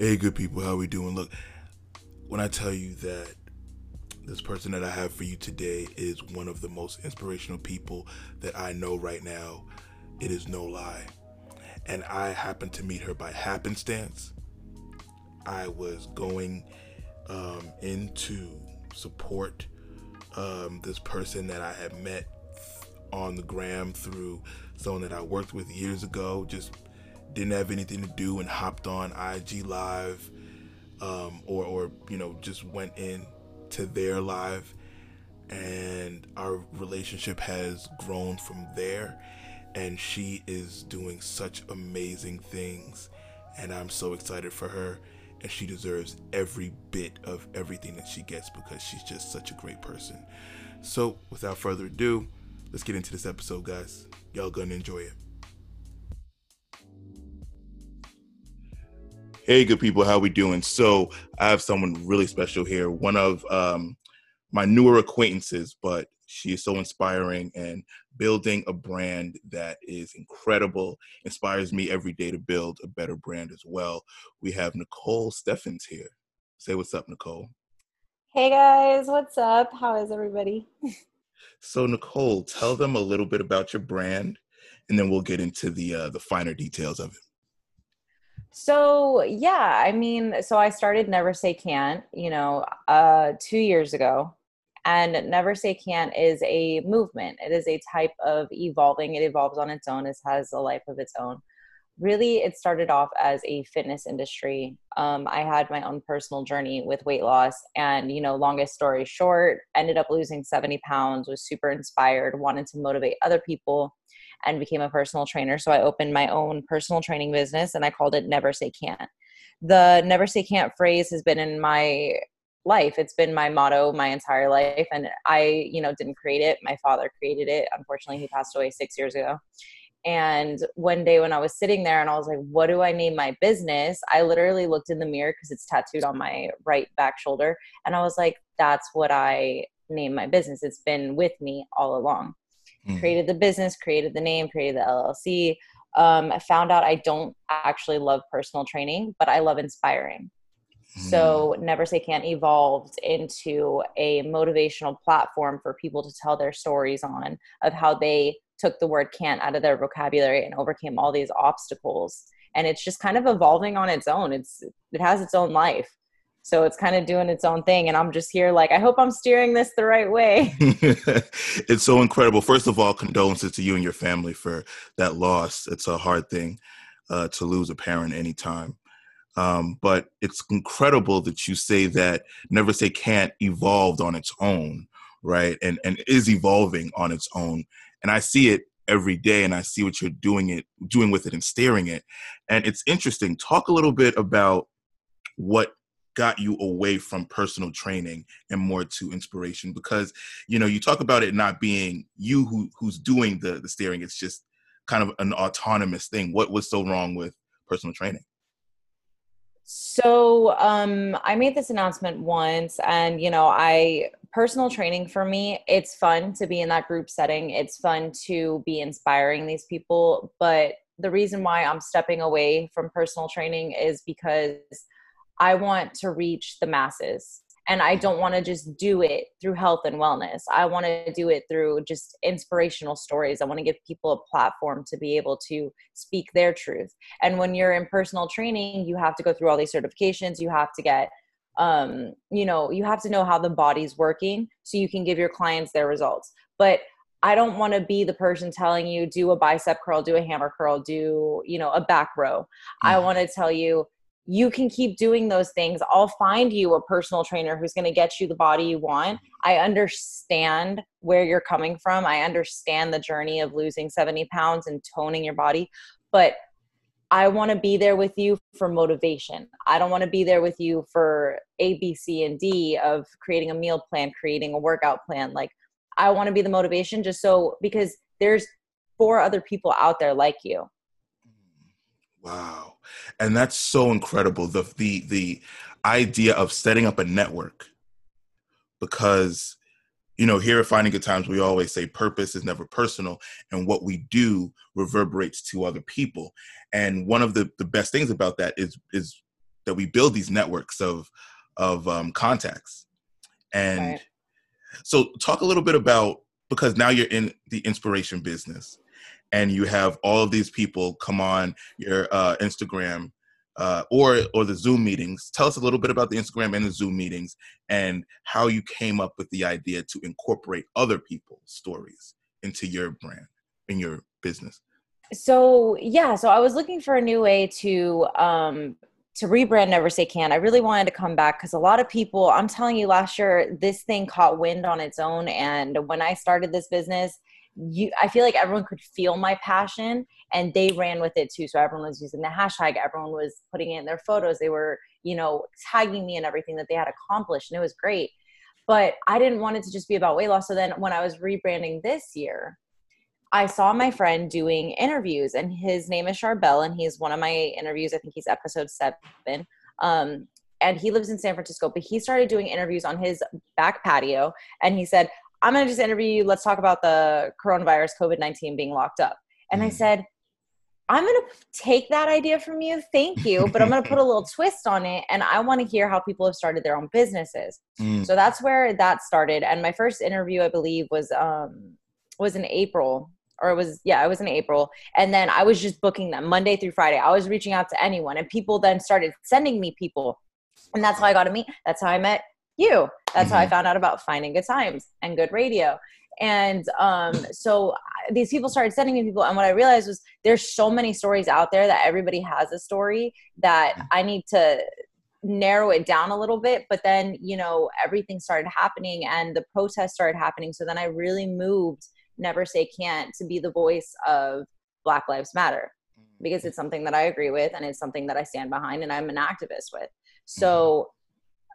Hey, good people, how we doing? Look, when I tell you that this person that I have for you today is one of the most inspirational people that I know right now, it is no lie. And I happened to meet her by happenstance. I was going um, in to support um, this person that I had met on the gram through someone that I worked with years ago. Just didn't have anything to do and hopped on IG Live, um, or or you know just went in to their live, and our relationship has grown from there. And she is doing such amazing things, and I'm so excited for her. And she deserves every bit of everything that she gets because she's just such a great person. So, without further ado, let's get into this episode, guys. Y'all gonna enjoy it. Hey, good people, how we doing? So I have someone really special here. One of um, my newer acquaintances, but she is so inspiring and building a brand that is incredible. Inspires me every day to build a better brand as well. We have Nicole Steffens here. Say what's up, Nicole. Hey guys, what's up? How is everybody? So Nicole, tell them a little bit about your brand, and then we'll get into the uh, the finer details of it. So yeah, I mean, so I started Never Say Can't, you know, uh, two years ago, and Never Say Can't is a movement. It is a type of evolving. It evolves on its own. It has a life of its own really it started off as a fitness industry um, i had my own personal journey with weight loss and you know longest story short ended up losing 70 pounds was super inspired wanted to motivate other people and became a personal trainer so i opened my own personal training business and i called it never say can't the never say can't phrase has been in my life it's been my motto my entire life and i you know didn't create it my father created it unfortunately he passed away six years ago and one day when I was sitting there and I was like, what do I name my business? I literally looked in the mirror because it's tattooed on my right back shoulder. And I was like, that's what I name my business. It's been with me all along. Mm. Created the business, created the name, created the LLC. Um, I found out I don't actually love personal training, but I love inspiring. So, hmm. Never Say Can't evolved into a motivational platform for people to tell their stories on of how they took the word can't out of their vocabulary and overcame all these obstacles and it's just kind of evolving on its own it's it has its own life so it's kind of doing its own thing and i'm just here like i hope i'm steering this the right way. It's so incredible. First of all condolences to you and your family for that loss. It's a hard thing uh, to lose a parent anytime. Um, but it's incredible that you say that never say can't evolved on its own right? And and is evolving on its own. And I see it every day and I see what you're doing it doing with it and steering it. And it's interesting. Talk a little bit about what got you away from personal training and more to inspiration because you know you talk about it not being you who who's doing the the steering. It's just kind of an autonomous thing. What was so wrong with personal training? So um, I made this announcement once, and you know, I personal training for me, it's fun to be in that group setting. It's fun to be inspiring these people, but the reason why I'm stepping away from personal training is because I want to reach the masses and i don't want to just do it through health and wellness. I want to do it through just inspirational stories. I want to give people a platform to be able to speak their truth. And when you're in personal training you have to go through all these certifications. You have to get um, you know you have to know how the body's working so you can give your clients their results. But I don't want to be the person telling you do a bicep curl, do a hammer curl, do, you know, a back row. Mm-hmm. I want to tell you you can keep doing those things. I'll find you a personal trainer who's going to get you the body you want. I understand where you're coming from. I understand the journey of losing 70 pounds and toning your body, but I want to be there with you for motivation. I don't want to be there with you for A, B, C, and D of creating a meal plan, creating a workout plan. Like, I want to be the motivation just so because there's four other people out there like you. Wow. And that's so incredible the the the idea of setting up a network. Because you know here at finding good times we always say purpose is never personal and what we do reverberates to other people. And one of the the best things about that is is that we build these networks of of um, contacts. And right. so talk a little bit about because now you're in the inspiration business and you have all of these people come on your uh, instagram uh, or or the zoom meetings. Tell us a little bit about the instagram and the zoom meetings and how you came up with the idea to incorporate other people's stories into your brand in your business. So yeah so i was looking for a new way to um to rebrand never say can. I really wanted to come back because a lot of people i'm telling you last year this thing caught wind on its own. And when i started this business you i feel like everyone could feel my passion and they ran with it too so everyone was using the hashtag everyone was putting it in their photos they were you know tagging me and everything that they had accomplished and it was great but i didn't want it to just be about weight loss so then when i was rebranding this year I saw my friend doing interviews, and his name is Charbel, and he's one of my interviews. I think he's episode seven. Um, and he lives in San Francisco, but he started doing interviews on his back patio. And he said, I'm going to just interview you. Let's talk about the coronavirus, COVID 19 being locked up. And mm. I said, I'm going to take that idea from you. Thank you. But I'm going to put a little twist on it. And I want to hear how people have started their own businesses. Mm. So that's where that started. And my first interview, I believe, was, um, was in April or it was yeah it was in april and then i was just booking them monday through friday i was reaching out to anyone and people then started sending me people and that's how i got to meet that's how i met you that's mm-hmm. how i mm-hmm. found out about finding good times and good radio and um, so these people started sending me people and what i realized was there's so many stories out there that everybody has a story that i need to narrow it down a little bit but then you know everything started happening and the protests started happening so then i really moved never say can't to be the voice of black lives matter mm-hmm. because it's something that i agree with and it's something that i stand behind and i'm an activist with so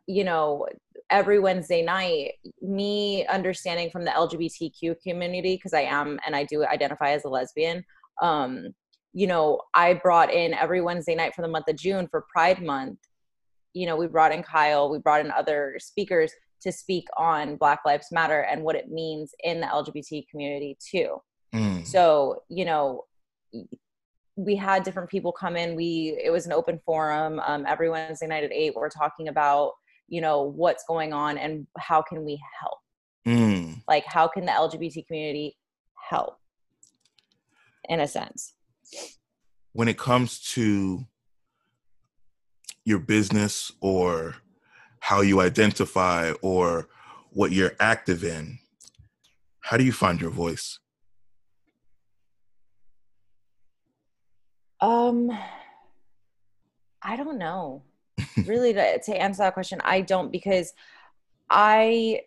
mm-hmm. you know every wednesday night me understanding from the lgbtq community because i am and i do identify as a lesbian um you know i brought in every wednesday night for the month of june for pride month you know we brought in kyle we brought in other speakers to speak on Black Lives Matter and what it means in the LGBT community too. Mm. So, you know, we had different people come in. We it was an open forum. Um, every Wednesday night at eight, we're talking about you know what's going on and how can we help. Mm. Like, how can the LGBT community help? In a sense, when it comes to your business or how you identify or what you're active in, how do you find your voice? Um, I don't know. Really, to, to answer that question, I don't because I,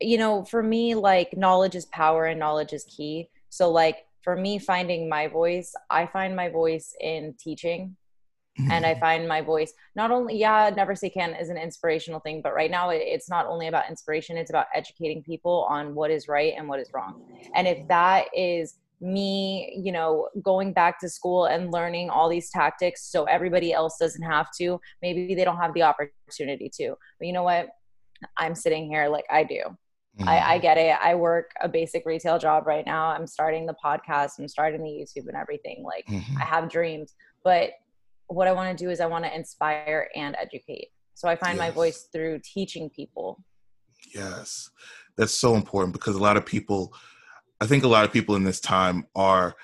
you know, for me, like knowledge is power and knowledge is key. So, like, for me, finding my voice, I find my voice in teaching and I mm-hmm. find my voice not only yeah never say can is an inspirational thing but right now it's not only about inspiration it's about educating people on what is right and what is wrong and if that is me you know going back to school and learning all these tactics so everybody else doesn't have to maybe they don't have the opportunity to but you know what i'm sitting here like i do mm-hmm. I, I get it i work a basic retail job right now i'm starting the podcast i'm starting the youtube and everything like mm-hmm. i have dreams but what I want to do is I want to inspire and educate. So I find yes. my voice through teaching people. Yes. That's so important because a lot of people, I think a lot of people in this time are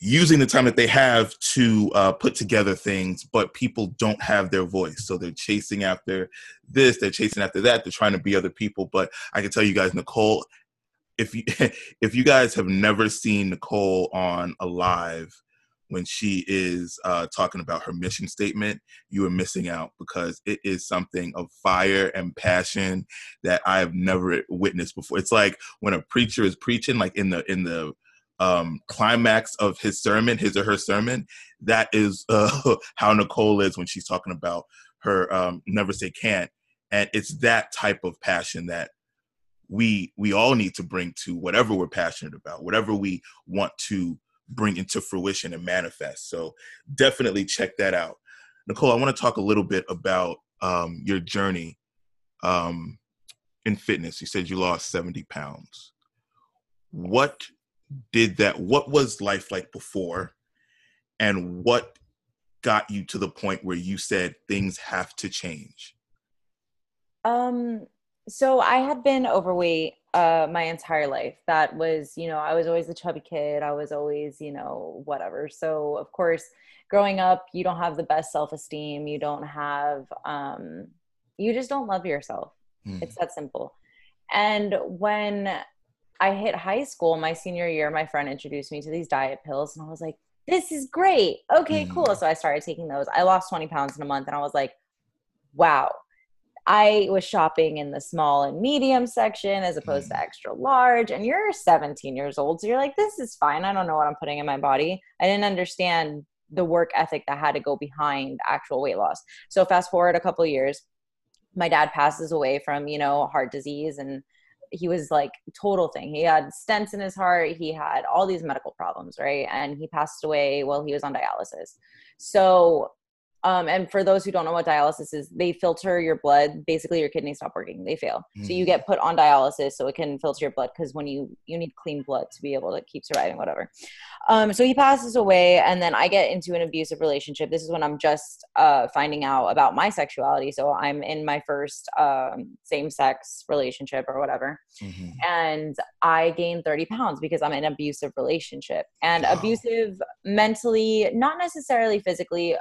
using the time that they have to uh, put together things, but people don't have their voice. So they're chasing after this, they're chasing after that, they're trying to be other people. But I can tell you guys, Nicole, if you if you guys have never seen Nicole on a live, when she is uh, talking about her mission statement, you are missing out because it is something of fire and passion that I have never witnessed before. It's like when a preacher is preaching, like in the in the um, climax of his sermon, his or her sermon. That is uh, how Nicole is when she's talking about her um, never say can't, and it's that type of passion that we we all need to bring to whatever we're passionate about, whatever we want to bring into fruition and manifest. So definitely check that out. Nicole, I want to talk a little bit about um, your journey um, in fitness. You said you lost 70 pounds. What did that, what was life like before? And what got you to the point where you said things have to change? Um, so I had been overweight uh my entire life. That was, you know, I was always a chubby kid. I was always, you know, whatever. So of course, growing up, you don't have the best self-esteem. You don't have um you just don't love yourself. Mm. It's that simple. And when I hit high school, my senior year, my friend introduced me to these diet pills and I was like, this is great. Okay, mm. cool. So I started taking those. I lost 20 pounds in a month and I was like, wow, I was shopping in the small and medium section as opposed mm. to extra large. And you're 17 years old. So you're like, this is fine. I don't know what I'm putting in my body. I didn't understand the work ethic that had to go behind actual weight loss. So fast forward a couple years, my dad passes away from, you know, heart disease and he was like total thing. He had stents in his heart. He had all these medical problems, right? And he passed away while he was on dialysis. So um, and for those who don't know what dialysis is, they filter your blood. Basically, your kidneys stop working; they fail. Mm. So you mm. get put on dialysis so it can filter your blood because when you you need clean blood to be able to keep surviving, whatever. Um, so he passes away, and then I get into an abusive relationship. This is when I'm just uh, finding out about my sexuality. So I'm in my first um, same sex relationship or whatever, mm-hmm. and I gain 30 pounds because I'm in an abusive relationship and wow. abusive mentally, not necessarily physically.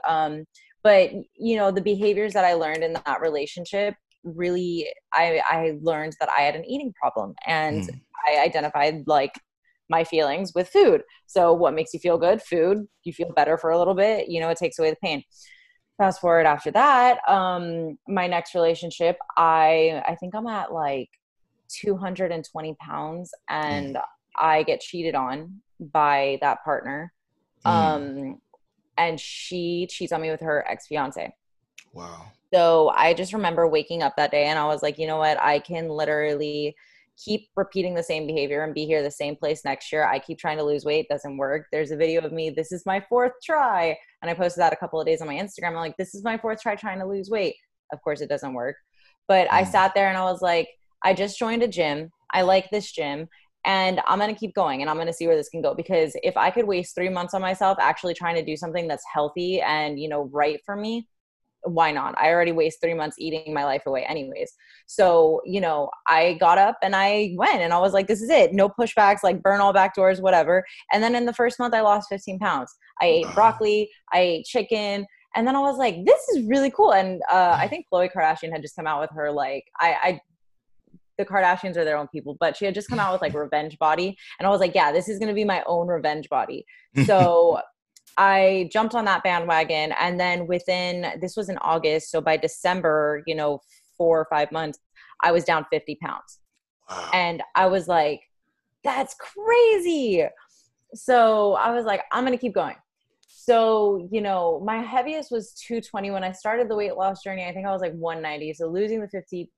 But you know the behaviors that i learned in that relationship really i i learned that i had an eating problem and mm. i identified like my feelings with food so what makes you feel good food you feel better for a little bit you know it takes away the pain fast forward after that um my next relationship i i think i'm at like 220 pounds and mm. i get cheated on by that partner mm. um and she cheats on me with her ex fiance. Wow. So I just remember waking up that day and I was like, you know what? I can literally keep repeating the same behavior and be here the same place next year. I keep trying to lose weight, doesn't work. There's a video of me, this is my fourth try. And I posted that a couple of days on my Instagram. I'm like, this is my fourth try trying to lose weight. Of course, it doesn't work. But mm. I sat there and I was like, I just joined a gym. I like this gym and I'm going to keep going and I'm going to see where this can go because if I could waste 3 months on myself actually trying to do something that's healthy and you know right for me why not? I already waste 3 months eating my life away anyways. So you know I got up and I went and I was like this is it. No pushbacks like burn all back doors whatever. And then in the first month I lost 15 pounds. I ate broccoli I ate chicken and then I was like, this is really cool. And uh, I think Khloe Kardashian had just come out with her like I, I the Kardashians are their own people, but she had just come out with like revenge body. And I was like, yeah, this is going to be my own revenge body. So I jumped on that bandwagon. And then within, this was in August. So by December, you know, four or five months, I was down 50 pounds. Wow. And I was like, that's crazy. So I was like, I'm going to keep going. So, you know, my heaviest was 220 when I started the weight loss journey. I think I was like 190. So losing the 50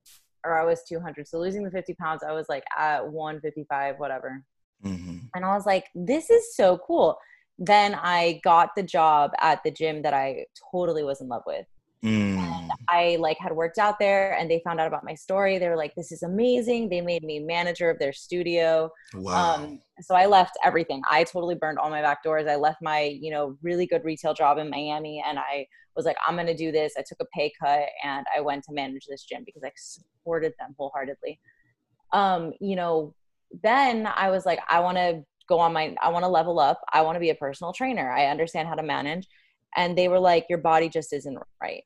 or I was 200. So losing the 50 pounds, I was like at 155, whatever. Mm-hmm. And I was like, this is so cool. Then I got the job at the gym that I totally was in love with. Mm. I like had worked out there and they found out about my story. They were like, this is amazing. They made me manager of their studio. Wow. Um, so I left everything. I totally burned all my back doors. I left my, you know, really good retail job in Miami and I was like, I'm going to do this. I took a pay cut and I went to manage this gym because I supported them wholeheartedly. Um, you know, then I was like, I want to go on my, I want to level up. I want to be a personal trainer. I understand how to manage. And they were like, your body just isn't right.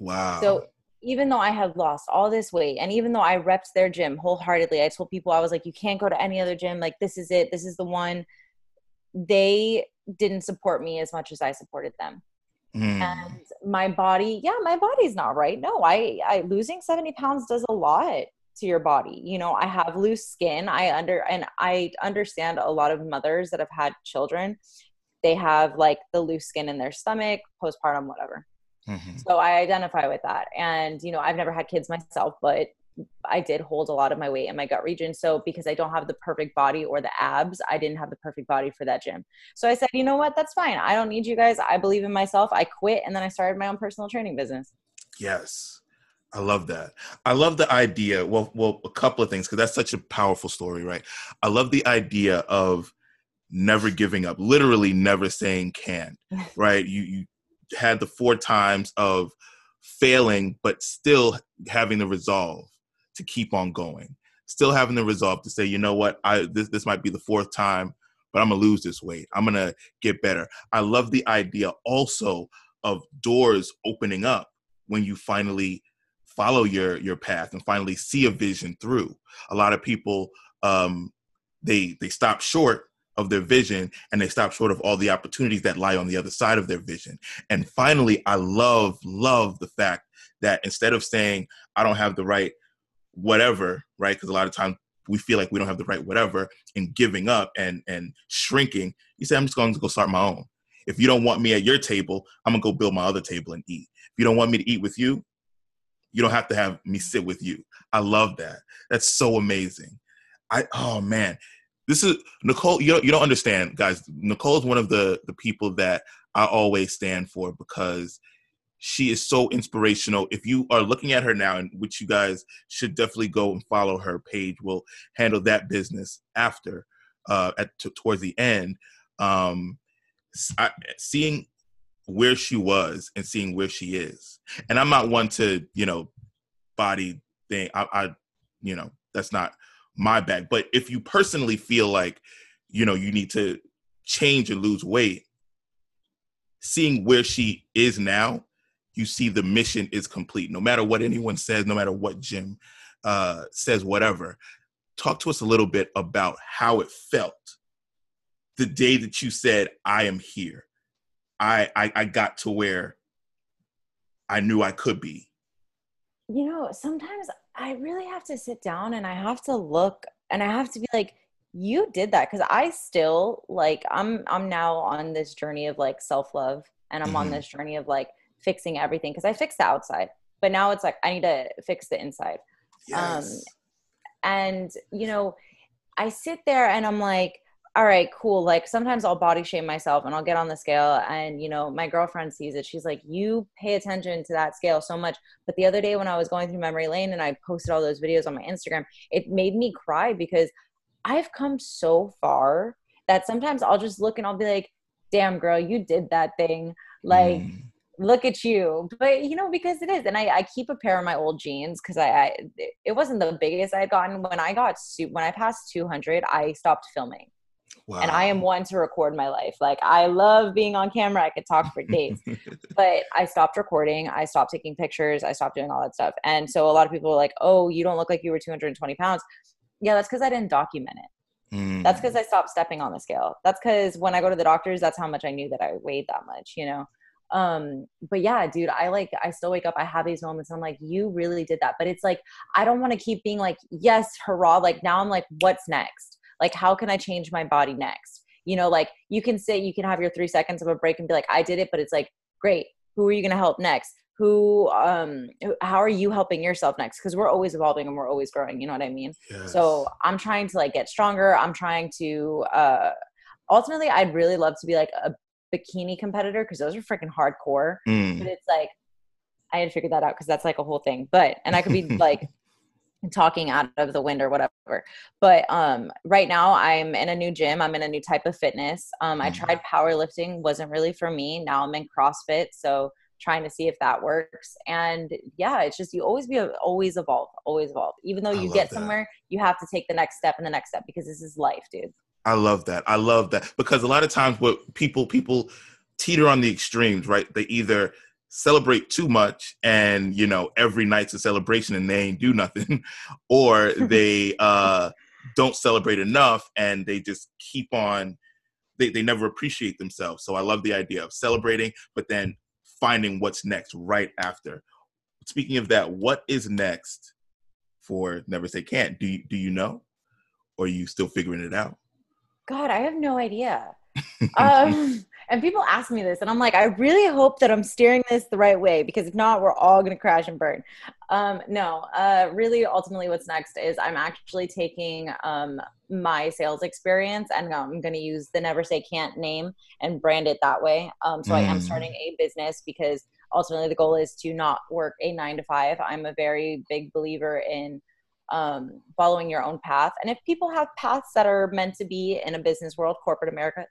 Wow. So even though I had lost all this weight and even though I repped their gym wholeheartedly, I told people I was like, you can't go to any other gym. Like, this is it. This is the one. They didn't support me as much as I supported them. Mm. And my body, yeah, my body's not right. No, I, I losing 70 pounds does a lot to your body. You know, I have loose skin. I under and I understand a lot of mothers that have had children. They have like the loose skin in their stomach, postpartum, whatever. Mm-hmm. So I identify with that. And, you know, I've never had kids myself, but I did hold a lot of my weight in my gut region. So because I don't have the perfect body or the abs, I didn't have the perfect body for that gym. So I said, you know what? That's fine. I don't need you guys. I believe in myself. I quit and then I started my own personal training business. Yes. I love that. I love the idea. Well, well, a couple of things because that's such a powerful story, right? I love the idea of never giving up, literally never saying can, right? You you had the four times of failing, but still having the resolve to keep on going, still having the resolve to say, you know what, I this this might be the fourth time, but I'm gonna lose this weight. I'm gonna get better. I love the idea also of doors opening up when you finally follow your your path and finally see a vision through. A lot of people um, they they stop short of their vision and they stop short of all the opportunities that lie on the other side of their vision. And finally, I love love the fact that instead of saying I don't have the right whatever, right? Because a lot of times we feel like we don't have the right whatever and giving up and and shrinking, you say I'm just going to go start my own. If you don't want me at your table, I'm gonna go build my other table and eat. If you don't want me to eat with you, you don't have to have me sit with you. I love that. That's so amazing. I oh man, this is Nicole. You don't, you don't understand, guys. Nicole is one of the the people that I always stand for because she is so inspirational. If you are looking at her now, and which you guys should definitely go and follow her page, we'll handle that business after uh, at t- towards the end. Um, I, seeing where she was and seeing where she is, and I'm not one to you know body thing. I, I you know that's not my bag. But if you personally feel like, you know, you need to change and lose weight, seeing where she is now, you see the mission is complete. No matter what anyone says, no matter what gym uh, says, whatever. Talk to us a little bit about how it felt the day that you said, "I am here." I, I, I got to where I knew I could be. You know, sometimes I really have to sit down and I have to look and I have to be like, you did that because I still like I'm I'm now on this journey of like self love and I'm mm-hmm. on this journey of like fixing everything because I fixed the outside, but now it's like I need to fix the inside. Um, yes. Um, and you know, I sit there and I'm like, all right, cool. Like sometimes I'll body shame myself and I'll get on the scale and you know, my girlfriend sees it. She's like, "You pay attention to that scale so much." But the other day when I was going through memory lane and I posted all those videos on my Instagram, it made me cry because I've come so far that sometimes I'll just look and I'll be like, "Damn, girl, you did that thing." Like mm. Look at you, but you know because it is, and I, I keep a pair of my old jeans because I, I, it wasn't the biggest I had gotten when I got when I passed 200. I stopped filming, Wow. And I am one to record my life. Like I love being on camera. I could talk for days. but I stopped recording. I stopped taking pictures. I stopped doing all that stuff. And so a lot of people were like, "Oh, you don't look like you were 220 pounds." Yeah, that's because I didn't document it. Mm. That's because I stopped stepping on the scale. That's because when I go to the doctors, that's how much I knew that I weighed that much. You know. Um, but yeah, dude, I like I still wake up. I have these moments. I'm like, you really did that. But it's like I don't want to keep being like, yes, hurrah. Like now I'm like, what's next? Like how can i change my body next? You know like you can say you can have your three seconds of a break and be like i did it but it's like great who are you going to help next? Who um how are you helping yourself next? Because we're always evolving and we're always growing you know what i mean? Yes. so i'm trying to like get stronger. I'm trying to uh ultimately i'd really love to be like a bikini competitor because those are freaking hardcore. Mm. but it's like i had figured that out because that's like a whole thing. But and i could be like talking out of the wind or whatever. But um, right now I'm in a new gym. I'm in a new type of fitness. Um, I mm-hmm. tried powerlifting, wasn't really for me. Now I'm in CrossFit, so trying to see if that works. And yeah, it's just you always be always evolve, always evolve. Even though you get that. somewhere, you have to take the next step and the next step because this is life, dude. I love that. I love that because a lot of times what people people teeter on the extremes, right? They either celebrate too much and you know every night's a celebration and they ain't do nothing. Or they uh don't celebrate enough and they just keep on they, they never appreciate themselves. So i love the idea of celebrating but then finding what's next right after. Speaking of that what is next for never say can't? Do you, do you know? Or are you still figuring it out? God i have no idea. Um, and people ask me this, and I'm like, I really hope that I'm steering this the right way because if not, we're all going to crash and burn. Um, no, uh, really, ultimately, what's next is I'm actually taking um, my sales experience and I'm going to use the Never Say Can't name and brand it that way. Um, so mm. I am mm. starting a business because ultimately the goal is to not work a nine to five. I'm a very big believer in um, following your own path. And if people have paths that are meant to be in a business world, corporate America,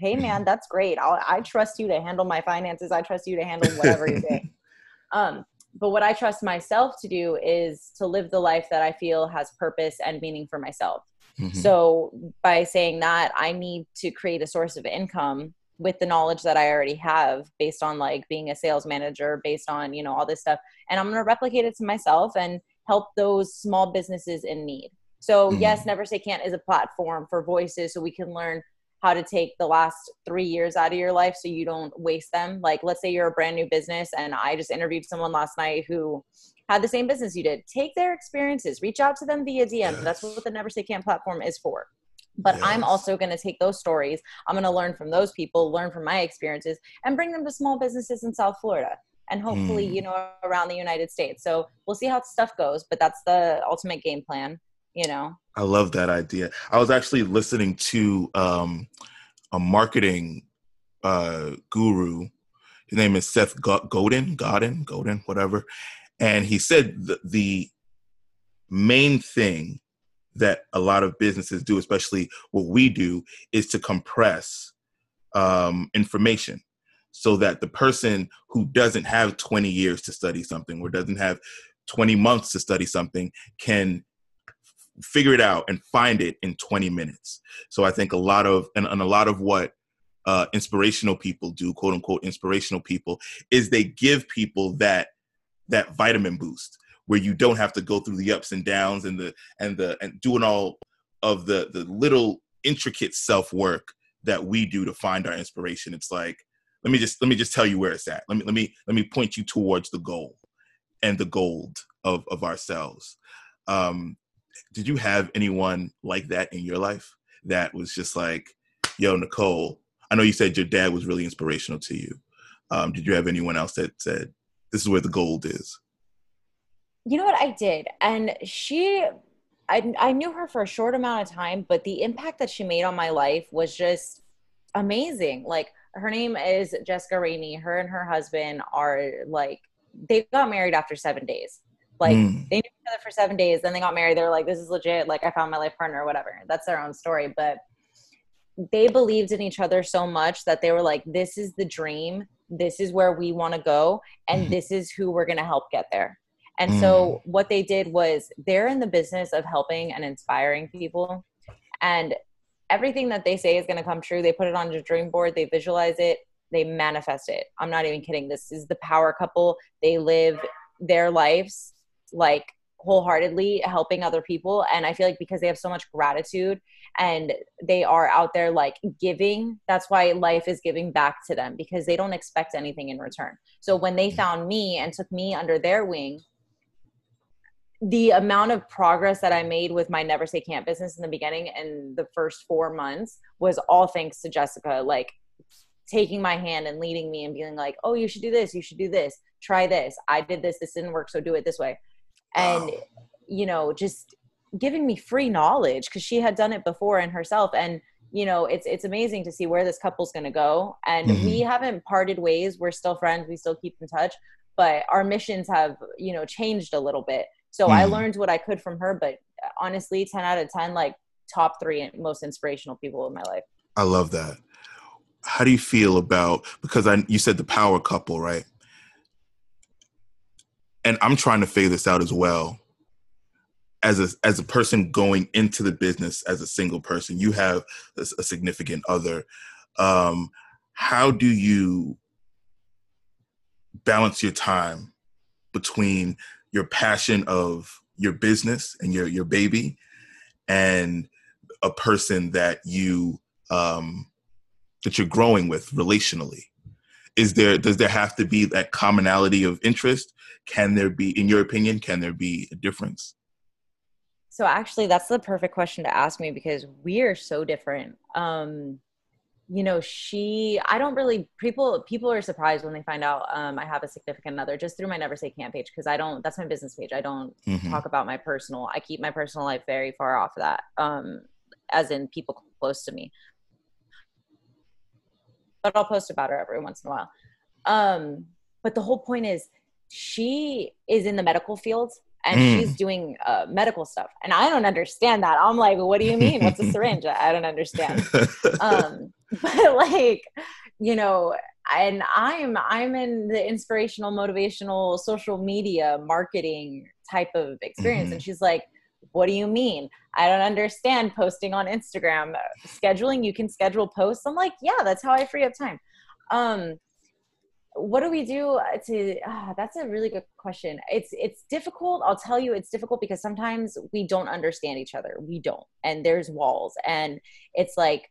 hey man that's great I'll, i trust you to handle my finances i trust you to handle whatever you're doing um, but what i trust myself to do is to live the life that i feel has purpose and meaning for myself mm-hmm. so by saying that i need to create a source of income with the knowledge that I already have based on like being a sales manager, based on, you know, all this stuff. And I'm going to replicate it to myself and help those small businesses in need. So, mm-hmm. yes, Never Say Can't is a platform for voices so we can learn how to take the last three years out of your life so you don't waste them. Like, let's say you're a brand new business, and I just interviewed someone last night who had the same business you did. Take their experiences, reach out to them via DM. Yes. That's what the Never Say Can't platform is for. But yes. I'm also going to take those stories. I'm going to learn from those people, learn from my experiences, and bring them to small businesses in South Florida and hopefully, mm. you know, around the United States. So we'll see how stuff goes, but that's the ultimate game plan, you know. I love that idea. I was actually listening to um, a marketing uh, guru. His name is Seth Godin, Godin, Godin, whatever. And he said the, the main thing that a lot of businesses do, especially what we do, is to compress um, information so that the person who doesn't have 20 years to study something or doesn't have 20 months to study something can figure it out and find it in 20 minutes. So I think a lot of and, and a lot of what uh, inspirational people do, quote unquote inspirational people, is they give people that that vitamin boost where you don't have to go through the ups and downs and the and the and doing all of the the little intricate self work that we do to find our inspiration. It's like let me just let me just tell you where it's at. Let me let me let me point you towards the goal and the gold of of ourselves. Um, did you have anyone like that in your life that was just like, yo, Nicole? I know you said your dad was really inspirational to you. Um, did you have anyone else that said, "This is where the gold is"? You know what I did, and she I, I knew her for a short amount of time, but the impact that she made on my life was just amazing. Like her name is Jessica Rainey. Her and her husband are like they got married after seven days. Like mm. they knew each other for seven days, then they got married. They're like, "This is legit." Like I found my life partner, or whatever. That's their own story, but they believed in each other so much that they were like, "This is the dream. This is where we want to go, and mm. this is who we're gonna help get there." And mm. so what they did was they're in the business of helping and inspiring people, and everything that they say is going to come true. They put it on a dream board, they visualize it, they manifest it. I'm not even kidding. This is the power couple. They live their lives like wholeheartedly helping other people and i feel like because they have so much gratitude and they are out there like giving that's why life is giving back to them because they don't expect anything in return so when they mm. found me and took me under their wing the amount of progress that I made with my Never Say Can't business in the beginning and the first four months was all thanks to Jessica, like taking my hand and leading me and being like, oh, you should do this, you should do this, try this. I did this, this didn't work, so do it this way. And, wow. you know, just giving me free knowledge because she had done it before and herself. And, you know, it's it's amazing to see where this couple's gonna go. And mm-hmm. we haven't parted ways. We're still friends, we still keep in touch, but our missions have, you know, changed a little bit so mm. I learned what I could from her, but honestly, 10 out of 10, like top three most inspirational people in my life. I love that. How do you feel about, because I, you said the power couple, right? And I'm trying to figure this out as well. As a, as a person going into the business as a single person, you have a, a significant other. Um, how do you balance your time between your passion of your business and your your baby and a person that you um that you're growing with relationally is there does there have to be that commonality of interest? Can there be in your opinion can there be a difference? So actually that's the perfect question to ask me because we are so different. Um you know she i don't really people people are surprised when they find out um, i have a significant other just through my never say can't page because i don't that's my business page. I don't mm-hmm. talk about my personal i keep my personal life very far off of that um as in people close to me but i'll post about her every once in a while. Um but the whole point is she is in the medical field and mm. she's doing uh, medical stuff. And i don't understand that. I'm like what do you mean? What's a syringe? I don't understand. Um, but like you know and i'm i'm in the inspirational motivational social media marketing type of experience. Mm-hmm. and she's like what do you mean? I don't understand posting on instagram. Scheduling you can schedule posts. I'm like yeah that's how i free up time. Um what do we do to uh, that's a really good question. It's it's difficult. I'll tell you it's difficult because sometimes we don't understand each other. We don't. And there's walls. And it's like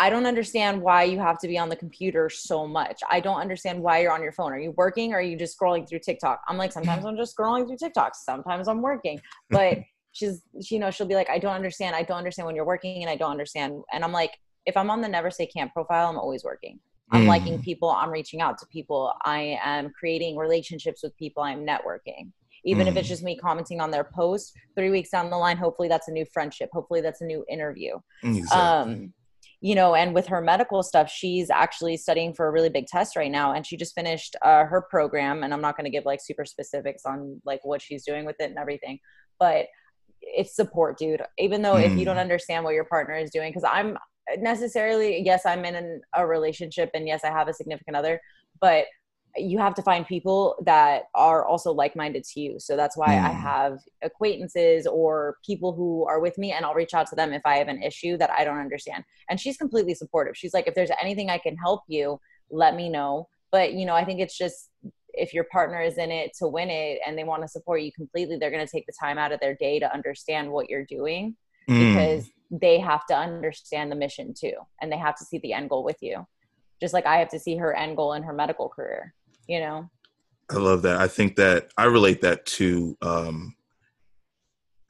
i don't understand why you have to be on the computer so much i don't understand why you're on your phone are you working or are you just scrolling through tiktok i'm like sometimes i'm just scrolling through tiktok sometimes i'm working but she's you know she'll be like i don't understand i don't understand when you're working and i don't understand and i'm like if i'm on the never say can't profile i'm always working I'm mm. liking people, I'm reaching out to people, I am creating relationships with people, I'm networking. Even mm. if it's mm. just me commenting on their post, three weeks down the line, hopefully that's a new friendship. Hopefully that's a new interview. Exactly. Um, you know, and with her medical stuff, she's actually studying for a really big test right now, and she just finished uh, her program. And I'm not going to give like super specifics on like what she's doing with it and everything, but it's support, dude. Even though mm. if you don't mm. understand what your partner is doing, because I'm necessarily yes i'm in an, a relationship and yes i have a significant other but you have to find people that are also like-minded to you. So that's why mm. i have acquaintances or people who are with me and i'll reach out to them if i have an issue that i don't understand. And she's completely supportive. She's like if there's anything i can help you let me know. But you know i think it's just if your partner is in it to win it and they want to support you completely they're going to take the time out of their day to understand what you're doing mm. because they have to understand the mission too and they have to see the end goal with you. Just like i have to see her end goal in her medical career you know? I love that. I think that i relate that to um,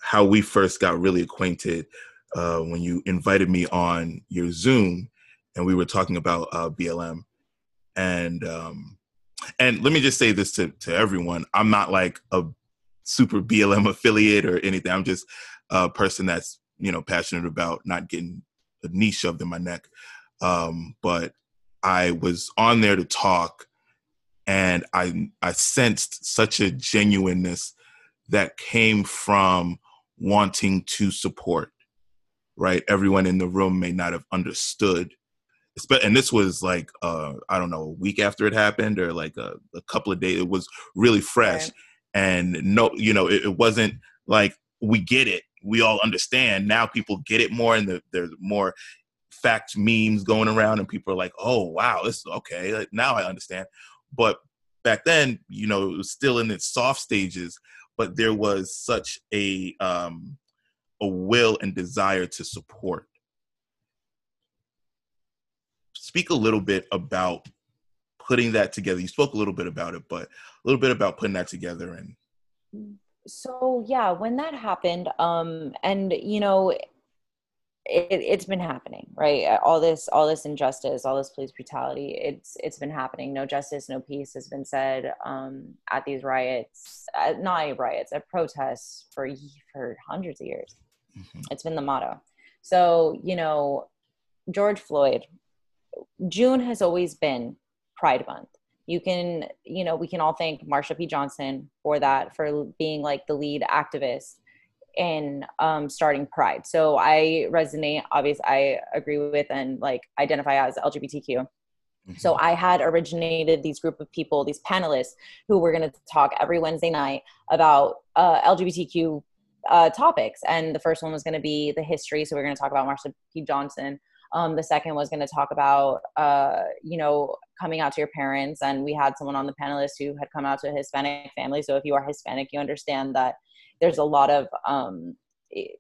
how we first got really acquainted uh, when you invited me on your zoom and we were talking about uh, blm and um, and let me just say this to, to everyone. I'm not like a super blm affiliate or anything. I'm just a person that's you know passionate about not getting a knee shoved in my neck. Um, but I was on there to talk, and I I sensed such a genuineness that came from wanting to support. Right, everyone in the room may not have understood and this was like uh, I don't know a week after it happened or like a, a couple of days. It was really fresh, right. and no, you know, it, it, wasn't like we get it we all understand now people get it more and the, there's more fact memes going around and people are like oh wow this okay like, now i understand but back then you know it was still in its soft stages but there was such a um a will and desire to support. Speak a little bit about putting that together. You spoke a little bit about it but a little bit about putting that together and so yeah when that happened um and you know it, it's been happening right? Uh, all this all this injustice all this police brutality it's it's been happening. No justice no peace has been said um at these riots uh, not riots at protests for for hundreds of years. Mm-hmm. it's been the motto. So you know george floyd june has always been pride month. You can you know we can all thank marsha p. Johnson for that for being like the lead activist in um, starting pride so i resonate obviously i agree with and like identify as lgbtq mm-hmm. so i had originated these group of people these panelists who were going to talk every wednesday night about uh, lgbtq uh, topics and the first one was going to be the history so we are going to talk about marsha p johnson um, the second was going to talk about, uh, you know, coming out to your parents. And we had someone on the panelists who had come out to a Hispanic family. So if you are Hispanic, you understand that there's a lot of, um, it,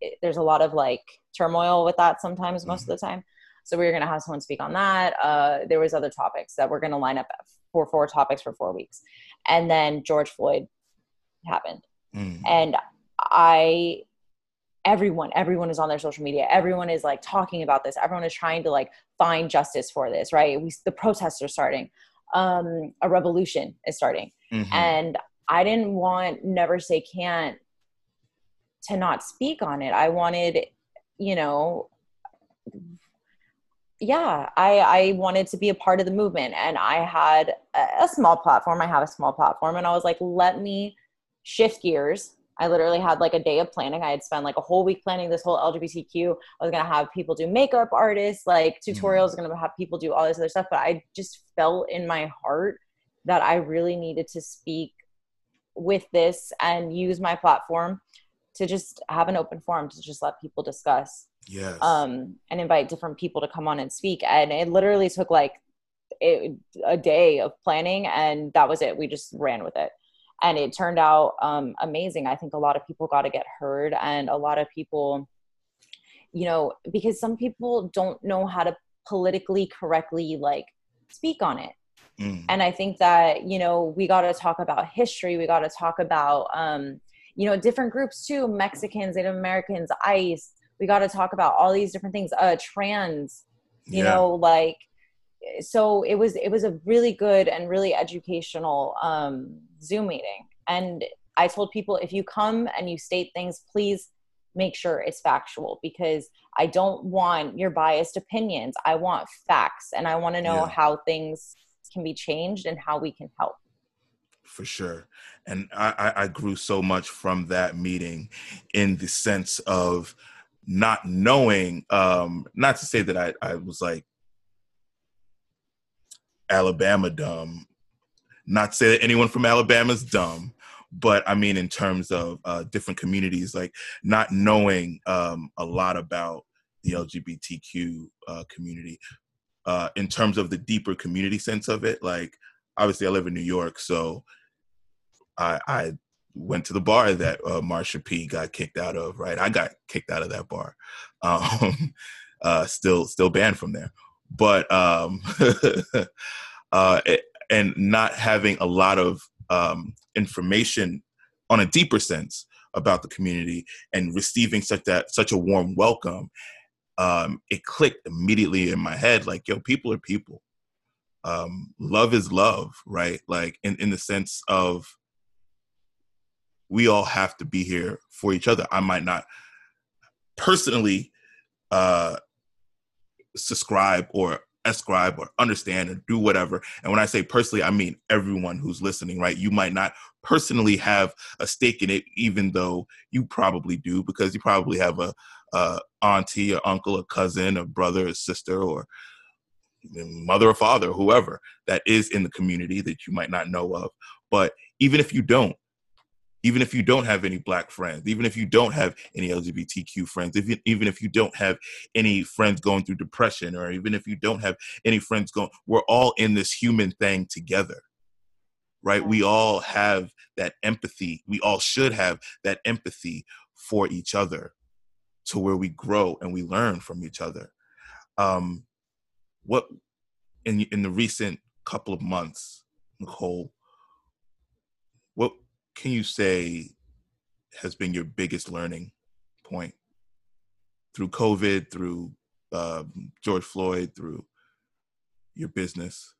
it, there's a lot of like turmoil with that sometimes, most mm-hmm. of the time. So we were going to have someone speak on that. Uh, there was other topics that we're going to line up for four topics for four weeks. And then George Floyd happened. Mm. And I everyone everyone is on their social media everyone is like talking about this everyone is trying to like find justice for this right we the protests are starting um a revolution is starting mm-hmm. and i didn't want never say can't to not speak on it i wanted you know yeah i i wanted to be a part of the movement and i had a, a small platform i have a small platform and i was like let me shift gears I literally had like a day of planning. I had spent like a whole week planning this whole LGBTQ. I was gonna have people do makeup artists, like mm-hmm. tutorials, mm-hmm. gonna have people do all this other stuff. But I just felt in my heart that I really needed to speak with this and use my platform to just have an open forum to just let people discuss. Yes. Um, and invite different people to come on and speak. And it literally took like it, a day of planning, and that was it. We just ran with it and it turned out um, amazing. I think a lot of people got to get heard, and a lot of people, you know, because some people don't know how to politically correctly like speak on it. Mm. And I think that, you know, we got to talk about history. We got to talk about, um, you know, different groups too Mexicans, Native Americans, ICE. We got to talk about all these different things, uh, trans, you yeah. know, like, so it was it was a really good and really educational um, Zoom meeting. And I told people if you come and you state things, please make sure it's factual because I don't want your biased opinions. I want facts and I want to know yeah. how things can be changed and how we can help. For sure. And I, I grew so much from that meeting in the sense of not knowing, um, not to say that I, I was like Alabama dumb, not say that anyone from Alabama is dumb, but I mean in terms of uh, different communities, like not knowing um, a lot about the LGBTQ uh, community uh, in terms of the deeper community sense of it. Like obviously, I live in New York, so I, I went to the bar that uh, Marsha P got kicked out of. Right, I got kicked out of that bar. Um, uh, still, still banned from there. But um, uh, it, and not having a lot of um, information on a deeper sense about the community and receiving such that such a warm welcome um, it clicked immediately in my head like yo people are people. Um, love is love right? Like in, in the sense of we all have to be here for each other. I might not personally uh, subscribe or ascribe or understand or do whatever. And when I say personally, I mean everyone who's listening, right? You might not personally have a stake in it, even though you probably do, because you probably have a, a auntie or uncle a cousin a brother a sister or mother or father, whoever that is in the community that you might not know of. But even if you don't, even if you don't have any black friends, even if you don't have any LGBTQ friends, if even if you don't have any friends going through depression, or even if you don't have any friends going, we're all in this human thing together, right? We all have that empathy. We all should have that empathy for each other to where we grow and we learn from each other. Um, what in in the recent couple of months, Nicole, can you say has been your biggest learning point through COVID, through uh, George Floyd, through your business?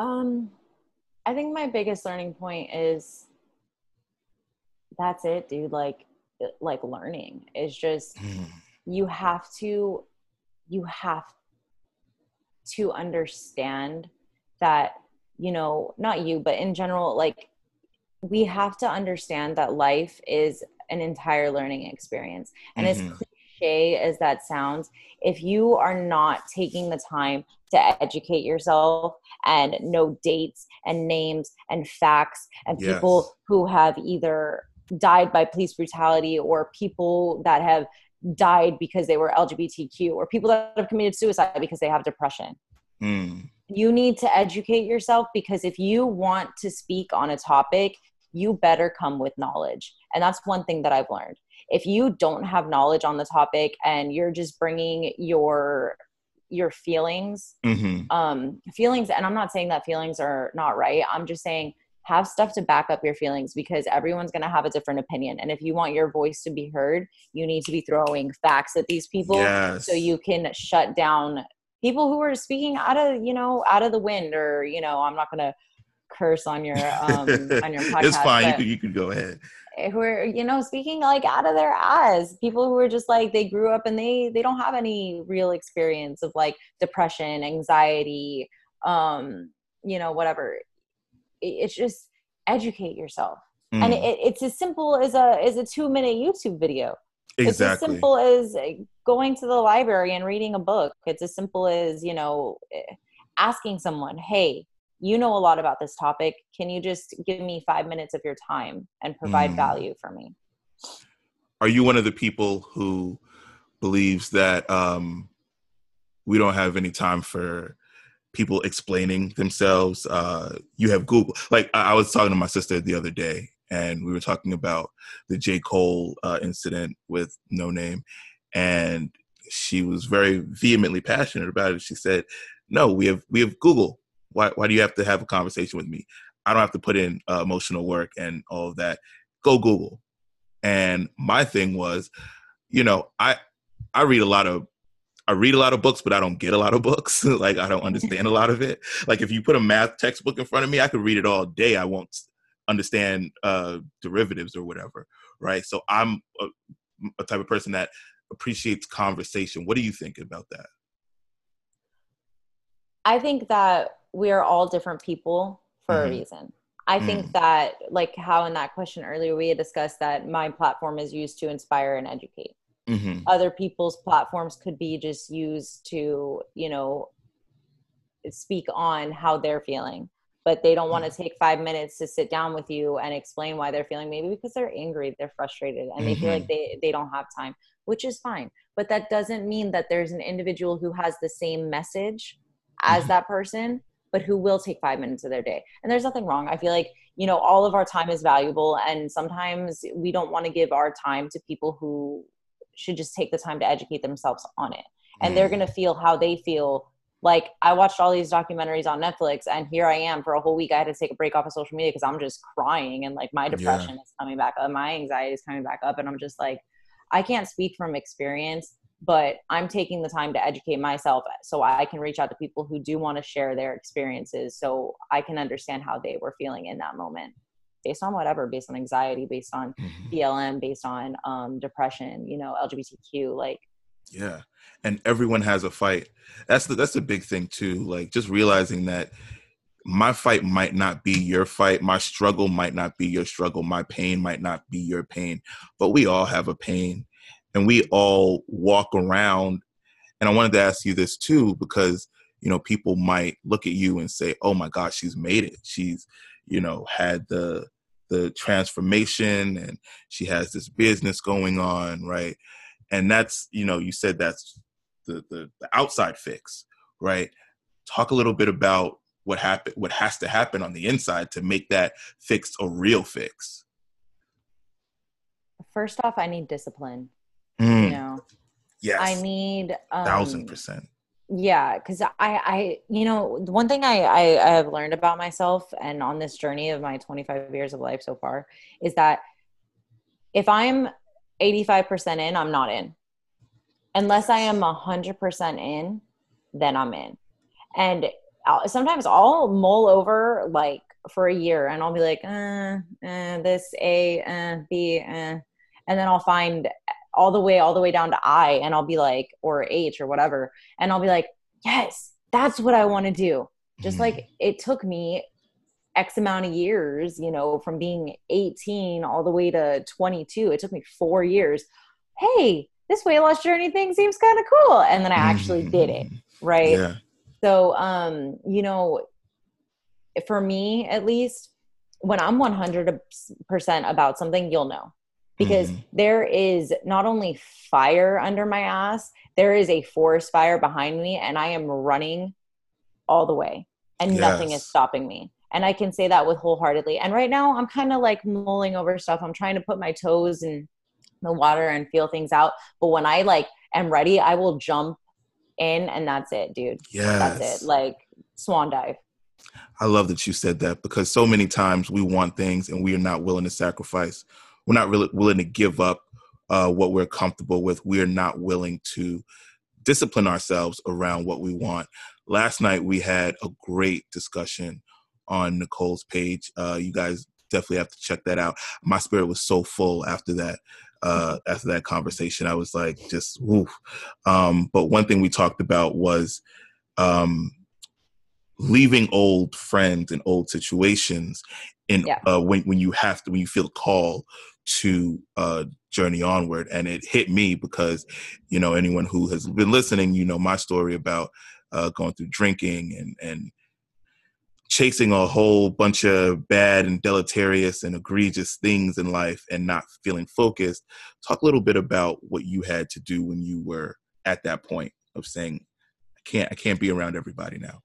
Um, I think my biggest learning point is that's it, dude. Like, like learning is just mm. you have to, you have to understand that you know not you but in general like we have to understand that life is an entire learning experience. And mm-hmm. as cliche as that sounds, if you are not taking the time to educate yourself and know dates and names and facts and yes. people who have either died by police brutality or people that have died because they were LGBTQ or people that have committed suicide because they have depression. Mm. You need to educate yourself because if you want to speak on a topic, you better come with knowledge. And that's one thing that I've learned. If you don't have knowledge on the topic and you're just bringing your your feelings mm-hmm. um feelings and i'm not saying that feelings are not right i'm just saying have stuff to back up your feelings because everyone's going to have a different opinion and if you want your voice to be heard you need to be throwing facts at these people yes. so you can shut down people who are speaking out of you know out of the wind or you know i'm not going to curse on your um on your podcast. it's fine. You could you could go ahead. Who are you know speaking like out of their eyes? People who are just like they grew up and they they don't have any real experience of like depression, anxiety, um, you know, whatever. It's just educate yourself. mm. and it, it's as simple as a as a two minute youtube video exactly. it's as simple as going to the library and reading a book it's as simple as you know asking someone hey you know a lot about this topic can you just give me five minutes of your time and provide mm. value for me are you one of the people who believes that um, we don't have any time for people explaining themselves. Uh, you have Google. Like I, was talking to my sister the other day, and we were talking about the J. Cole uh, incident with Noname, and she was very vehemently passionate about it. She said, "No, we have we have Google. Why why do you have to have a conversation with me? I don't have to put in uh, emotional work and all of that. Go Google." And my thing was, you know, I I read a lot of I read a lot of books, but I don't get a lot of books. like I don't understand a lot of it. Like if you put a math textbook in front of me, I could read it all day. I won't understand uh, derivatives or whatever, right? So I'm a, a, type of person that appreciates conversation. What do you think about that? I think that we are all different people for mm-hmm. a reason. I think mm. that, like how in that question earlier, we had discussed that my platform is used to inspire and educate. Mm-hmm. Other people's platforms could be just used to, you know, speak on how they're feeling, but they don't want to mm. take five minutes to sit down with you and explain why they're feeling. Maybe because they're angry, they're frustrated, and mm-hmm. they feel like mm-hmm. they they don't have time, which is fine. But that doesn't mean that there's an individual who has the same message as mm-hmm. that person but who will take five minutes of their day. And there's nothing wrong. I feel like, you know, all of our time is valuable. And sometimes we don't want to give our time to people who should just take the time to educate themselves on it and mm. they're going to feel how they feel like i watched all these documentaries on netflix and here i am for a whole week i had to take a break off of social media because i'm just crying and like my depression yeah. is coming back up my anxiety is coming back up and i'm just like i can't speak from experience but i'm taking the time to educate myself so i can reach out to people who do want to share their experiences so i can understand how they were feeling in that moment based on whatever, based on anxiety, based on mm-hmm. BLM, based on um, depression, you know, LGBTQ, like. Yeah, and everyone has a fight. That's the that's the big thing too. Like just realizing that my fight might not be your fight, my struggle might not be your struggle, my pain might not be your pain, but we all have a pain, and we all walk around. And I wanted to ask you this too because you know people might look at you and say, "Oh my gosh, she's made it. She's you know had the the transformation and she has this business going on right and that's you know you said that's the the, the outside fix right talk a little bit about what happened what has to happen on the inside to make that fix a real fix first off i need discipline mm. you know? Yes. i need um, thousand percent. yeah because i i you know one thing I, I i have learned about myself and on this journey of my 25 years of life so far is that if i'm 85% in i'm not in. Unless i am a 100% in then i'm in. And I'll, sometimes i'll mull over like for a year and i'll be like uh, uh this a uh, b uh, and then i'll find all the way all the way down to i and i'll be like or h or whatever and i'll be like yes that's what i want to do just mm-hmm. like it took me x amount of years you know from being 18 all the way to 22 it took me four years hey this weight loss journey thing seems kind of cool and then i actually did it mm-hmm. right yeah. so um you know for me at least when i'm 100% about something you'll know because mm-hmm. there is not only fire under my ass, there is a forest fire behind me, and I am running all the way, and yes. nothing is stopping me. And I can say that with wholeheartedly. And right now, I'm kind of like mulling over stuff. I'm trying to put my toes in the water and feel things out. But when I like am ready, I will jump in, and that's it, dude. Yeah, that's it. Like swan dive. I love that you said that because so many times we want things and we are not willing to sacrifice we're not really willing to give up uh, what we're comfortable with. We're not willing to discipline ourselves around what we want. Last night we had a great discussion on Nicole's page. Uh, you guys definitely have to check that out. My spirit was so full after that. Uh, after that conversation, I was like, just woof. Um, but one thing we talked about was um, leaving old friends and old situations in Yeah. uh, when when you have to when you feel a call to uh, journey onward and it hit me because you know anyone who has been listening you know my story about uh, going through drinking and and chasing a whole bunch of bad and deleterious and egregious things in life and not feeling focused. Talk a little bit about what you had to do when you were at that point of saying i can't i can't be around everybody now.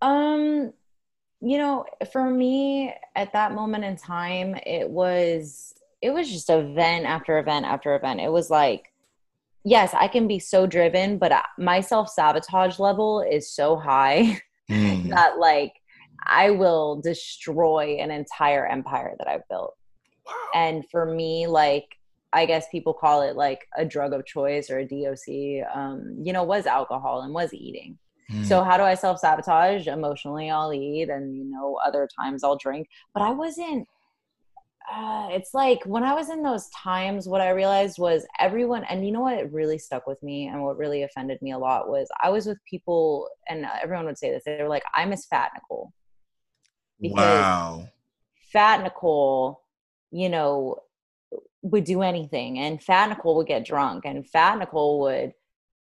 Um, you know, for me at that moment in time, it was it was just event after event after event. It was like, yes, I can be so driven, but my self sabotage level is so high Mm, that like I will destroy an entire empire that I've built. wow. And for me, like I guess people call it like a drug of choice or a DOC. Um, you know, was alcohol and was eating. Mm, So how do I self sabotage? Emotionally, I'll eat, and you know, other times I'll drink. But I wasn't. Uh, it's like when I was in those times, what I realized was everyone, and you know what really stuck with me, and what really offended me a lot was I was with people, and everyone would say this. They were like, "I miss Fat Nicole." because- wow Fat Nicole, you know, would do anything, and Fat Nicole would get drunk, and Fat Nicole would,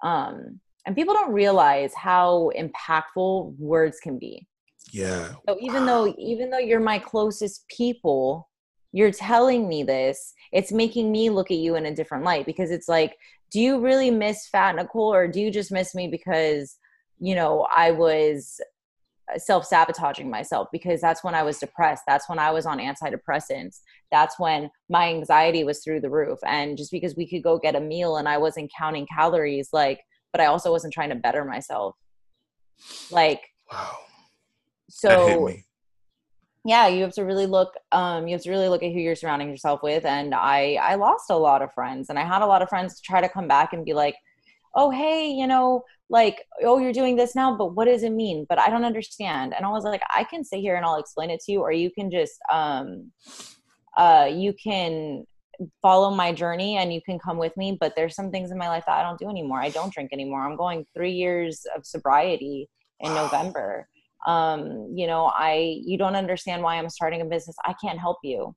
um, and people don't realize how impactful words can be. yeah So even though even though you're my closest people, you're telling me this, it's making me look at you in a different light because it's like, do you really miss Fat Nicole or do you just miss me because, you know, I was uh, self-sabotaging myself because that's when I was depressed. That's when I was on antidepressants. That's when my anxiety was through the roof. And just because we could go get a meal and I wasn't counting calories, like, but I also wasn't trying to better myself. Like, wow. So that hit me. Yeah you have to really look um you have to really look at who you're surrounding yourself with and i i lost a lot of friends and i had a lot of friends to try to come back and be like oh hey you know like oh you're doing this now but what does it mean? But i don't understand and i was like i can sit here and i'll explain it to you or you can just um uh you can follow my journey and you can come with me but there's some things in my life that i don't do anymore. I don't drink anymore. I'm going three years of sobriety in Wow. november. Um you know i you don't understand why i'm starting a business. I can't help you.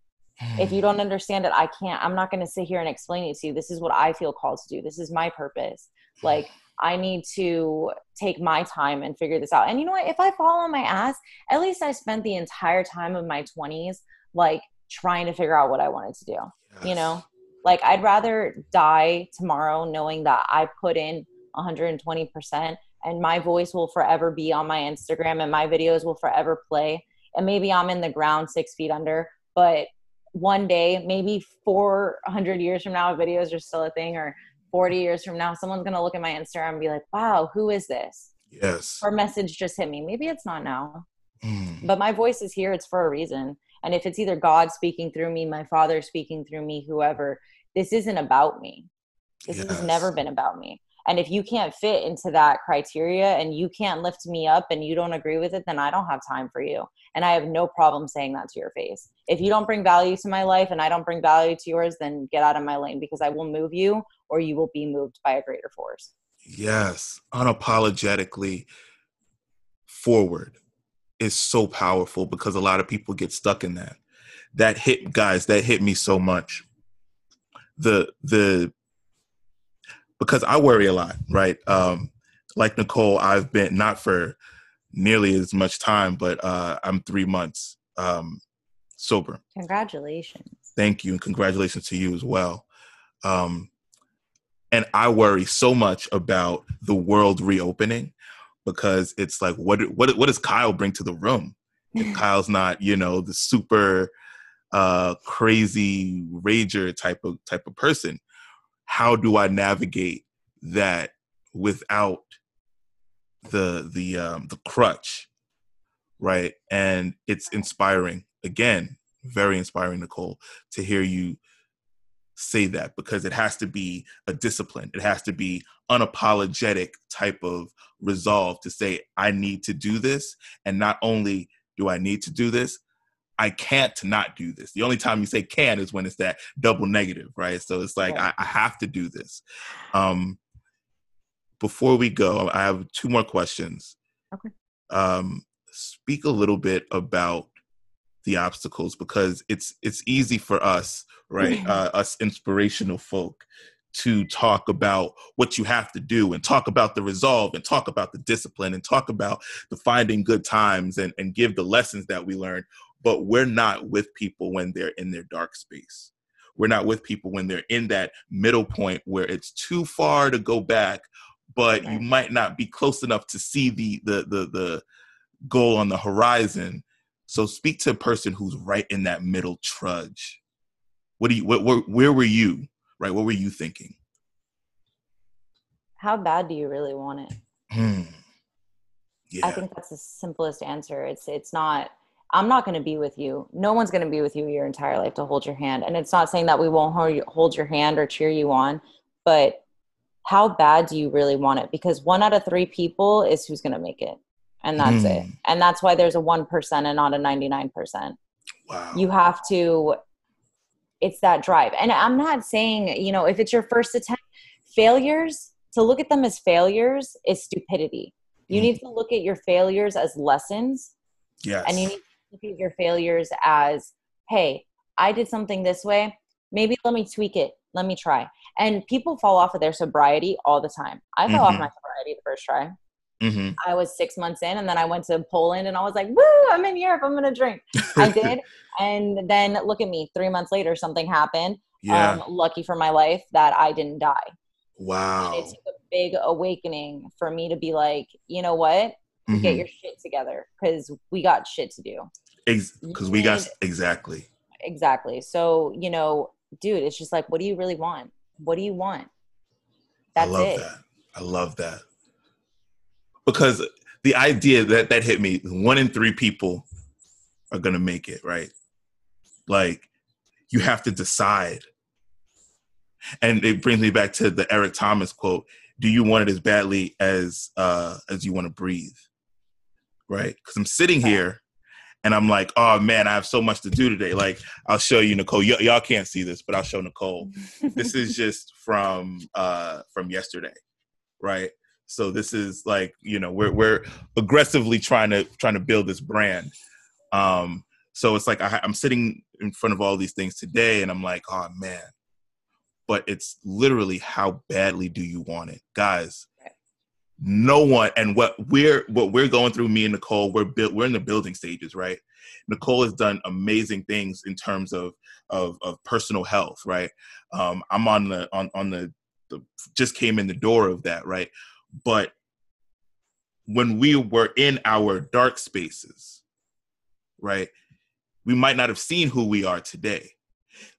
If you don't understand it i can't i'm not going to sit here and explain it to you. This is what i feel called to do. This is my purpose. Like i need to take my time and figure this out. And you know what? If i fall on my ass at least i spent the entire time of my 20s like trying to figure out what i wanted to do you know like i'd rather die tomorrow knowing that i put in 120% and my voice will forever be on my instagram and my videos will forever play. And maybe i'm in the ground six feet under but one day maybe 400 years from now videos are still a thing or 40 years from now someone's going to look at my instagram and be like wow who is this? Yes. Or message just hit me. Maybe it's not now. Mm, but my voice is here. It's for a reason and if it's either god speaking through me my father speaking through me whoever this isn't about me. This Yes. has never been about me. And if you can't fit into that criteria and you can't lift me up and you don't agree with it then i don't have time for you. And i have no problem saying that to your face. If you don't bring value to my life and i don't bring value to yours then get out of my lane because i will move you or you will be moved by a greater force. Yes. Unapologetically forward is so powerful because a lot of people get stuck in that. That hit guys that hit me so much. The the because i worry a lot right? Um like nicole i've been not for nearly as much time but uh i'm three months um sober. Congratulations. Thank you and congratulations to you as well. Um and i worry so much about the world reopening because it's like what what what does kyle bring to the room if kyle's not you know the super uh crazy rager type of type of person? How do i navigate that without the the um the crutch right? And it's inspiring. Again very inspiring nicole to hear you say that because it has to be a discipline. It has to be unapologetic type of resolve to say i need to do this and not only do i need to do this i can't not do this the only time you say can is when it's that double negative right so it's like Right. I, I have to do this um before we go i have two more questions Okay. um, speak a little bit about the obstacles because it's it's easy for us, right? uh, us inspirational folk to talk about what you have to do and talk about the resolve and talk about the discipline and talk about the finding good times and, and give the lessons that we learned but we're not with people when they're in their dark space. We're not with people when they're in that middle point where it's too far to go back but you might not be close enough to see the the the the goal on the horizon. So speak to a person who's right in that middle trudge. What do you what, where, where were you right what were you thinking how bad do you really want it hmm. yeah. i think that's the simplest answer it's it's not I'm not going to be with you. No one's going to be with you your entire life to hold your hand. And it's not saying that we won't hold your hand or cheer you on, but how bad do you really want it? Because one out of three people is who's going to make it. And that's mm. it. Hmm. And that's why there's a 1% and not a 99%. Wow. You have to, it's that drive. And I'm not saying, you know, if it's your first attempt, failures, to look at them as failures is stupidity. You mm. need to look at your failures as lessons. Yes. And you need to look at your failures as, hey, I did something this way. Maybe let me tweak it. Let me try. And people fall off of their sobriety all the time. I fell mm-hmm. off my sobriety the first try. Mm-hmm. I was six months in, and then I went to Poland, and I was like, "Woo! I'm in Europe. I'm gonna drink." I did, and then look at me. Three months later, something happened. Yeah. Um, lucky for my life that I didn't die. Wow! And it took a big awakening for me to be like, you know what? mm-hmm. get your shit together because we got shit to do. Because Ex- we got exactly. Exactly. So you know, dude, it's just like, what do you really want? What do you want? That's I love it. that. I love that because the idea that that hit me one in three people are gonna make it right like you have to decide and it brings me back to the eric thomas quote do you want it as badly as uh as you want to breathe right? Because I'm sitting here and I'm like, oh man, I have so much to do today. Like, I'll show you, Nicole. Y- y'all can't see this, but I'll show Nicole. this is just from uh from yesterday, right? So this is like, you know, we're we're aggressively trying to trying to build this brand. Um, so it's like I, I'm sitting in front of all these things today, and I'm like, oh man. But it's literally how badly do you want it, guys? no one and what we're what we're going through me and nicole we're built we're in the building stages right nicole has done amazing things in terms of of, of personal health right um i'm on the on on the, the just came in the door of that right but when we were in our dark spaces right we might not have seen who we are today.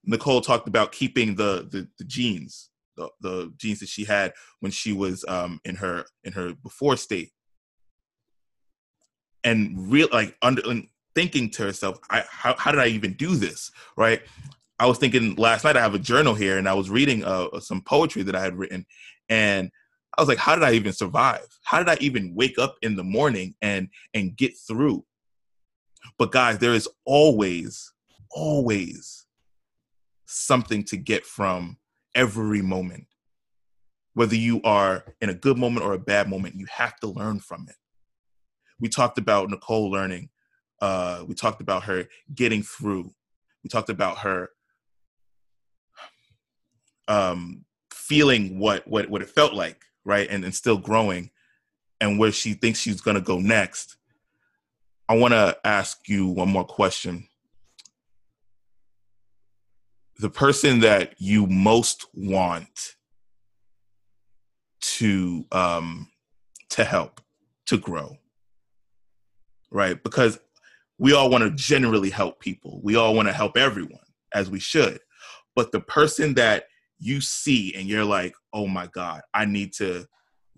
Nicole talked about keeping the the, the jeans the, the jeans that she had when she was um, in her in her before state. And real like under and thinking to herself I, how, how did i even do this right? I was thinking last night i have a journal here and i was reading uh, some poetry that i had written and i was like how did i even survive how did i even wake up in the morning and and get through but guys there is always always something to get from every moment. Whether you are in a good moment or a bad moment, you have to learn from it. We talked about Nicole learning. Uh, we talked about her getting through. We talked about her um, feeling what what what it felt like, right, and, and still growing, and where she thinks she's going to go next. I want to ask you one more question. The person that you most want to um to help to grow right? Because we all want to generally help people. We all want to help everyone as we should. But the person that you see and you're like oh my god i need to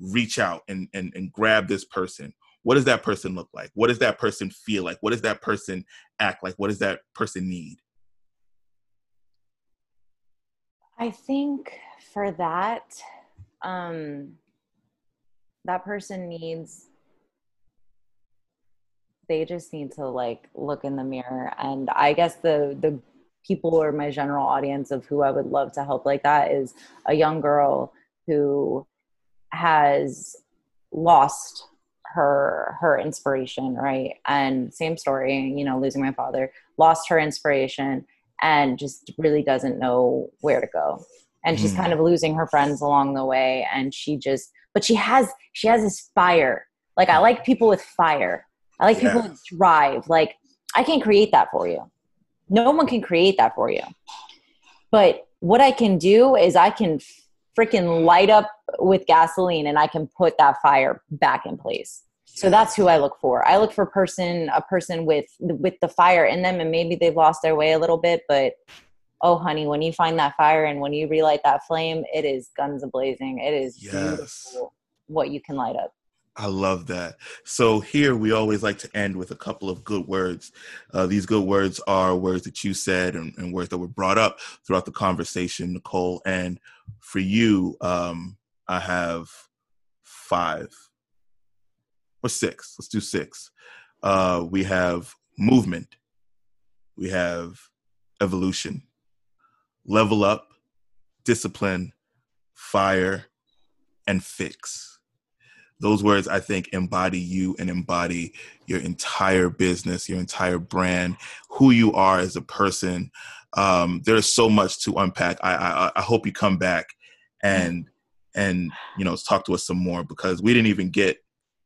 reach out and, and and grab this person. What does that person look like? What does that person feel like? What does that person act like? What does that person need? I think for that, um, that person needs, they just need to like look in the mirror. And I guess the, the people or my general audience of who I would love to help like that is a young girl who has lost her her inspiration right? And same story you know losing my father lost her inspiration and just really doesn't know where to go. And she's kind hmm. of losing her friends along the way and she just but she has she has this fire. Like i like people with fire. I like yeah. people with drive like i can create that for you no one can create that for you but what i can do is i can freaking light up with gasoline and I can put that fire back in place. So that's who I look for. I look for person a person with with the fire in them and maybe they've lost their way a little bit, but oh honey, when you find that fire and when you relight that flame, it is guns a blazing. It is yes. beautiful what you can light up. I love that. So here we always like to end with a couple of good words. Uh, these good words are words that you said and, and, words that were brought up throughout the conversation, Nicole. And for you, um, I have five or six. Let's do six. Uh, we have movement. We have evolution, level up, discipline, fire, and fix those words i think embody you and embody your entire business your entire brand who you are as a person. Um, there's so much to unpack. I, I, I hope you come back and and you know talk to us some more because we didn't even get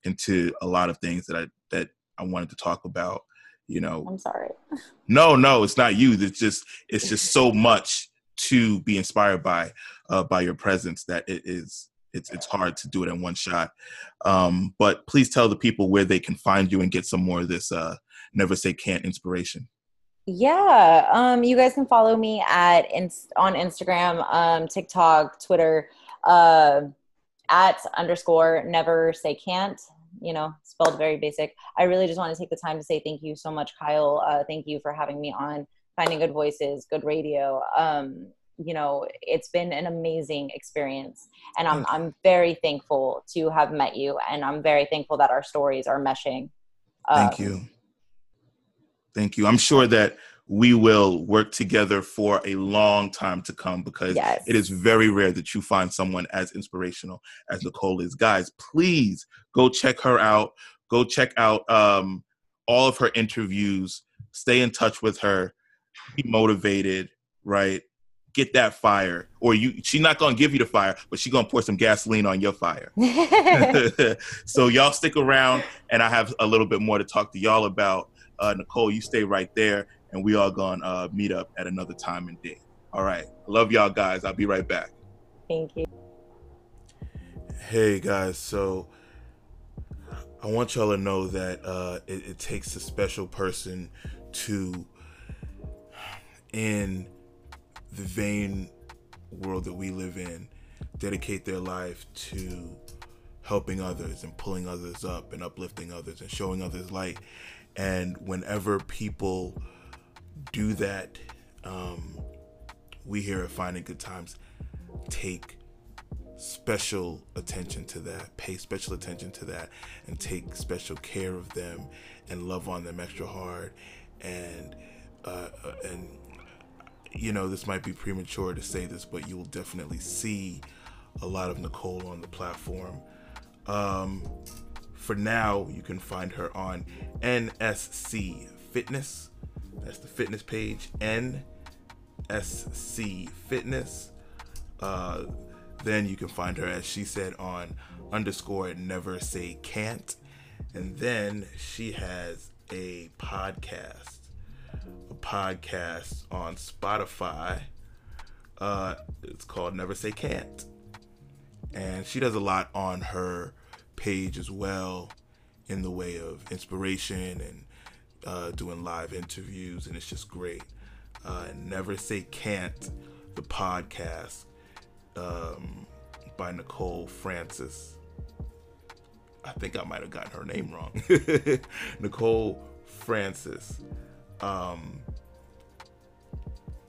into a lot of things that i that i wanted to talk about you know. I'm sorry. No no it's not you. It's just it's just so much to be inspired by uh, by your presence that it is it's it's hard to do it in one shot. Um, but please tell the people where they can find you and get some more of this uh, never say can't inspiration. Yeah, um, you guys can follow me at inst- on Instagram, um, TikTok, Twitter, uh, at underscore never say can't. You know, spelled very basic. I really just want to take the time to say thank you so much, Kyle. Uh, thank you for having me on Finding Good Voices, Good Radio. Um, you know it's been an amazing experience. And i'm i'm very thankful to have met you and i'm very thankful that our stories are meshing. Um, thank you. Thank you. I'm sure that we will work together for a long time to come because yes. it is very rare that you find someone as inspirational as nicole is. Guys please go check her out. Go check out um, all of her interviews. Stay in touch with her. Be motivated right get that fire or you she's not gonna give you the fire but she's gonna pour some gasoline on your fire. So y'all stick around and i have a little bit more to talk to y'all about. Uh, nicole you stay right there and we all gonna uh, meet up at another time and day all right. Love y'all guys. I'll be right back. Thank you. Hey guys. So i want y'all to know that uh, it, it takes a special person to in the vain world that we live in dedicate their life to helping others and pulling others up and uplifting others and showing others light. And whenever people do that, um, we here at Finding Good Times take special attention to that, pay special attention to that, and take special care of them and love on them extra hard and uh, uh and you know, this might be premature to say this, but you will definitely see a lot of Nicole on the platform. Um, for now, you can find her on NSC Fitness. That's the fitness page. NSC Fitness. Uh, then you can find her, as she said, on underscore never say can't. And then she has a podcast podcast on Spotify. Uh, it's called Never Say Can't. And she does a lot on her page as well in the way of inspiration and uh, doing live interviews, and it's just great. Uh, Never Say Can't, the podcast um, by Nicole Francis. I think I might have gotten her name wrong. Nicole Francis. Um,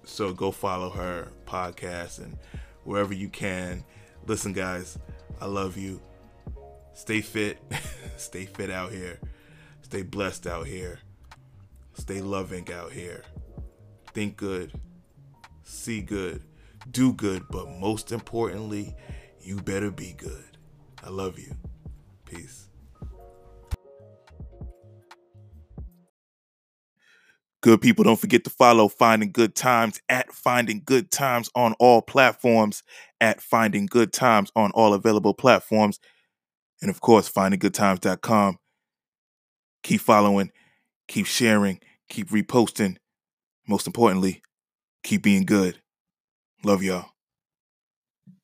so go follow her podcast and wherever you can. Listen, guys, I love you. Stay fit. Stay fit out here. Stay blessed out here. Stay loving out here. Think good. See good. Do good. But most importantly, you better be good. I love you. Peace. Good people, don't forget to follow Finding Good Times at Finding Good Times on all platforms, at Finding Good Times on all available platforms, and of course, findinggoodtimes.com. Keep following, keep sharing, keep reposting. Most importantly, keep being good. Love y'all.